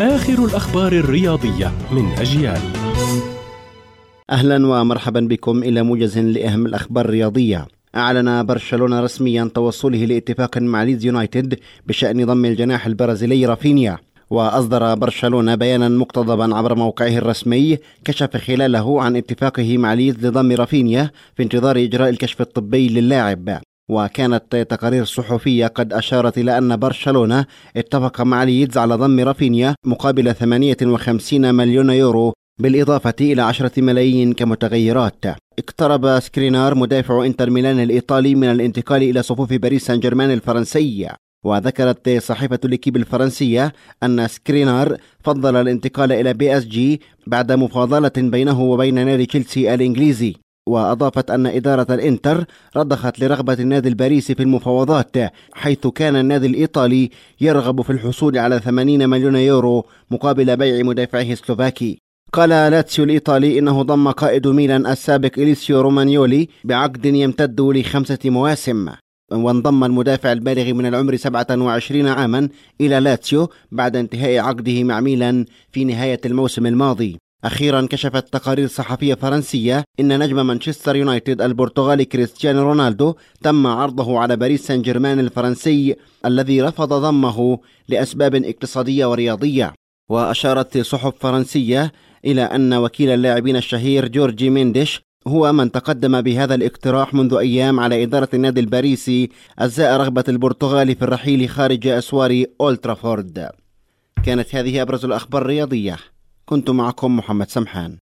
آخر الأخبار الرياضية من أجيال. أهلا ومرحبا بكم إلى موجز لأهم الأخبار الرياضية. أعلن برشلونة رسميا توصله لاتفاق مع ليدز يونايتد بشأن ضم الجناح البرازيلي رافينيا. وأصدر برشلونة بيانا مقتضبا عبر موقعه الرسمي كشف خلاله عن اتفاقه مع ليدز لضم رافينيا في انتظار إجراء الكشف الطبي للاعب. وكانت تقارير صحفية قد أشارت إلى أن برشلونة اتفق مع ليدز على ضم رافينيا مقابل 58 مليون يورو بالإضافة إلى 10 ملايين كمتغيرات. اقترب سكرينار مدافع إنتر ميلان الإيطالي من الانتقال إلى صفوف باريس سان جيرمان الفرنسي. وذكرت صحيفة الكيب الفرنسية أن سكرينار فضل الانتقال إلى PSG بعد مفاضلة بينه وبين نادي تشيلسي الإنجليزي. وأضافت أن إدارة الإنتر رضخت لرغبة النادي الباريسي في المفاوضات حيث كان النادي الإيطالي يرغب في الحصول على 80 مليون يورو مقابل بيع مدافعه السلوفاكي. قال لاتسيو الإيطالي إنه ضم قائد ميلان السابق إليسيو رومانيولي بعقد يمتد لخمسة مواسم وانضم المدافع البالغ من العمر 27 عاما إلى لاتسيو بعد انتهاء عقده مع ميلان في نهاية الموسم الماضي. أخيرا كشفت تقارير صحفية فرنسية إن نجم مانشستر يونايتد البرتغالي كريستيانو رونالدو تم عرضه على باريس سان جيرمان الفرنسي الذي رفض ضمه لأسباب اقتصادية ورياضية. وأشارت صحف فرنسية إلى أن وكيل اللاعبين الشهير جورجي مينديش هو من تقدم بهذا الاقتراح منذ أيام على إدارة النادي الباريسي أزاء رغبة البرتغال في الرحيل خارج أسوار أولترافورد. كانت هذه أبرز الأخبار الرياضية. كنت معكم محمد سمحان.